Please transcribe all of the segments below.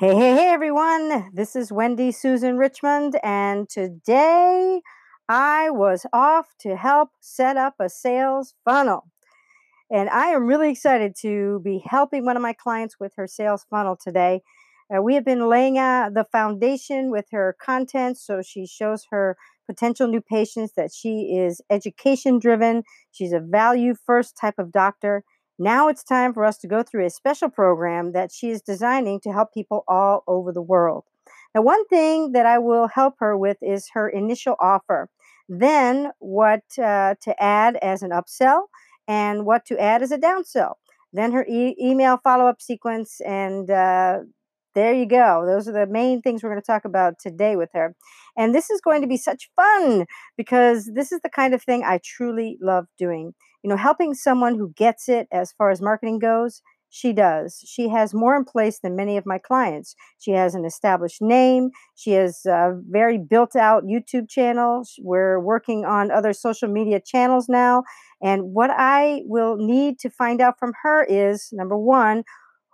Hey, hey, hey, everyone. This is Wendy Susan Richmond, and today I was off to help set up a sales funnel. And I am really excited to be helping one of my clients with her sales funnel today. Uh, we have been laying out the foundation with her content so she shows her potential new patients that she is education driven, she's a value first type of doctor now it's time for us to go through a special program that she is designing to help people all over the world. Now, one thing that I will help her with is her initial offer, then what uh, to add as an upsell, and what to add as a downsell. Then her e- email follow up sequence, and uh, there you go. Those are the main things we're going to talk about today with her. And this is going to be such fun because this is the kind of thing I truly love doing you know, helping someone who gets it as far as marketing goes, she does. She has more in place than many of my clients. She has an established name. She has a very built out YouTube channel. We're working on other social media channels now. And what I will need to find out from her is number one,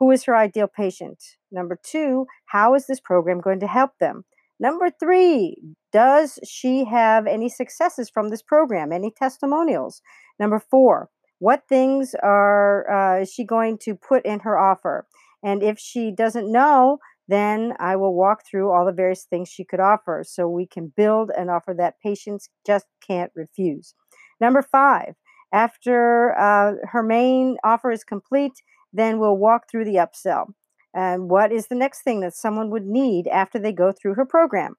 who is her ideal patient? Number two, how is this program going to help them? Number three, does she have any successes from this program, any testimonials? Number four, what things are uh, is she going to put in her offer? And if she doesn't know, then I will walk through all the various things she could offer so we can build an offer that patients just can't refuse. Number five, after uh, her main offer is complete, then we'll walk through the upsell. And what is the next thing that someone would need after they go through her program?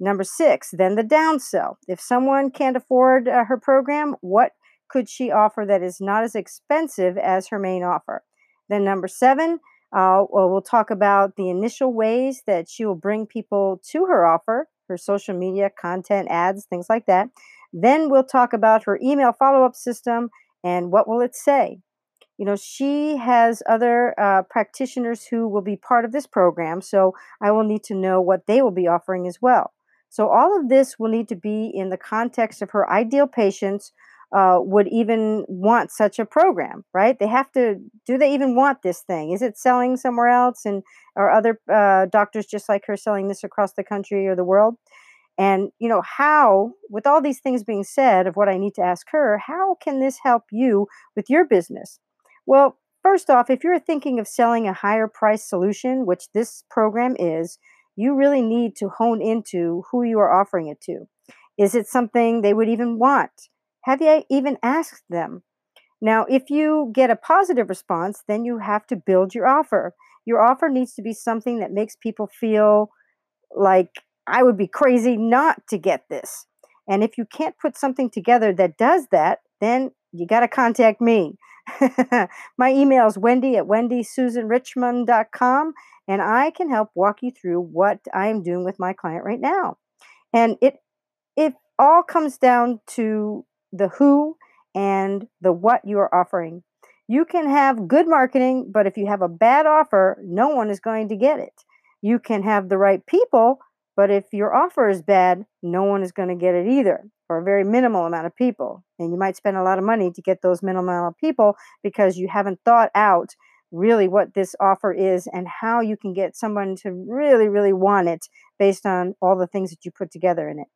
Number six, then the downsell. If someone can't afford uh, her program, what could she offer that is not as expensive as her main offer? Then, number seven, uh, well, talk about the initial ways that she will bring people to her offer, her social media, content, ads, things like that. Then we'll talk about her email follow up system and what will it say. You know, she has other uh, practitioners who will be part of this program, so I will need to know what they will be offering as well. So, all of this will need to be in the context of her ideal patients uh, would even want such a program, right? They have to. Do they even want this thing? Is it selling somewhere else, and are other uh, doctors just like her selling this across the country or the world? And you know how, with all these things being said, of what I need to ask her, how can this help you with your business? Well, first off, if you're thinking of selling a higher price solution, which this program is, you really need to hone into who you are offering it to. Is it something they would even want? Have you even asked them? Now, if you get a positive response, then you have to build your offer. Your offer needs to be something that makes people feel like I would be crazy not to get this. And if you can't put something together that does that, then you got to contact me. My email is wendy at wendysusanrichmond.com, and I can help walk you through what I am doing with my client right now. And it it all comes down to the who and the what you are offering. You can have good marketing, but if you have a bad offer, no one is going to get it. You can have the right people, but if your offer is bad, no one is going to get it either, or a very minimal amount of people. And you might spend a lot of money to get those minimal amount of people because you haven't thought out really what this offer is and how you can get someone to really, really want it based on all the things that you put together in it.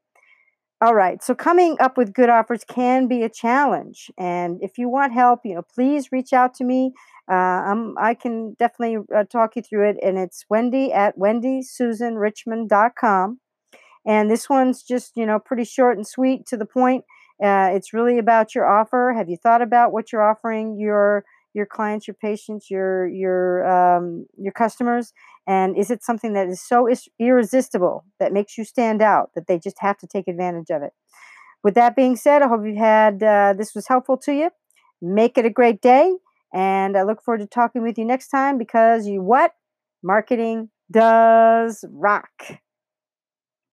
All right. So coming up with good offers can be a challenge. And if you want help, you know, please reach out to me. Uh, i can definitely uh, talk you through it. And it's Wendy at wendysusanrichmond.com. And this one's just, you know, pretty short and sweet to the point. Uh, it's really about your offer. Have you thought about what you're offering your your clients, your patients, your your um, your customers, and is it something that is so is- irresistible that makes you stand out that they just have to take advantage of it? With that being said, I hope you had uh, this was helpful to you. Make it a great day, and I look forward to talking with you next time because you what marketing does rock.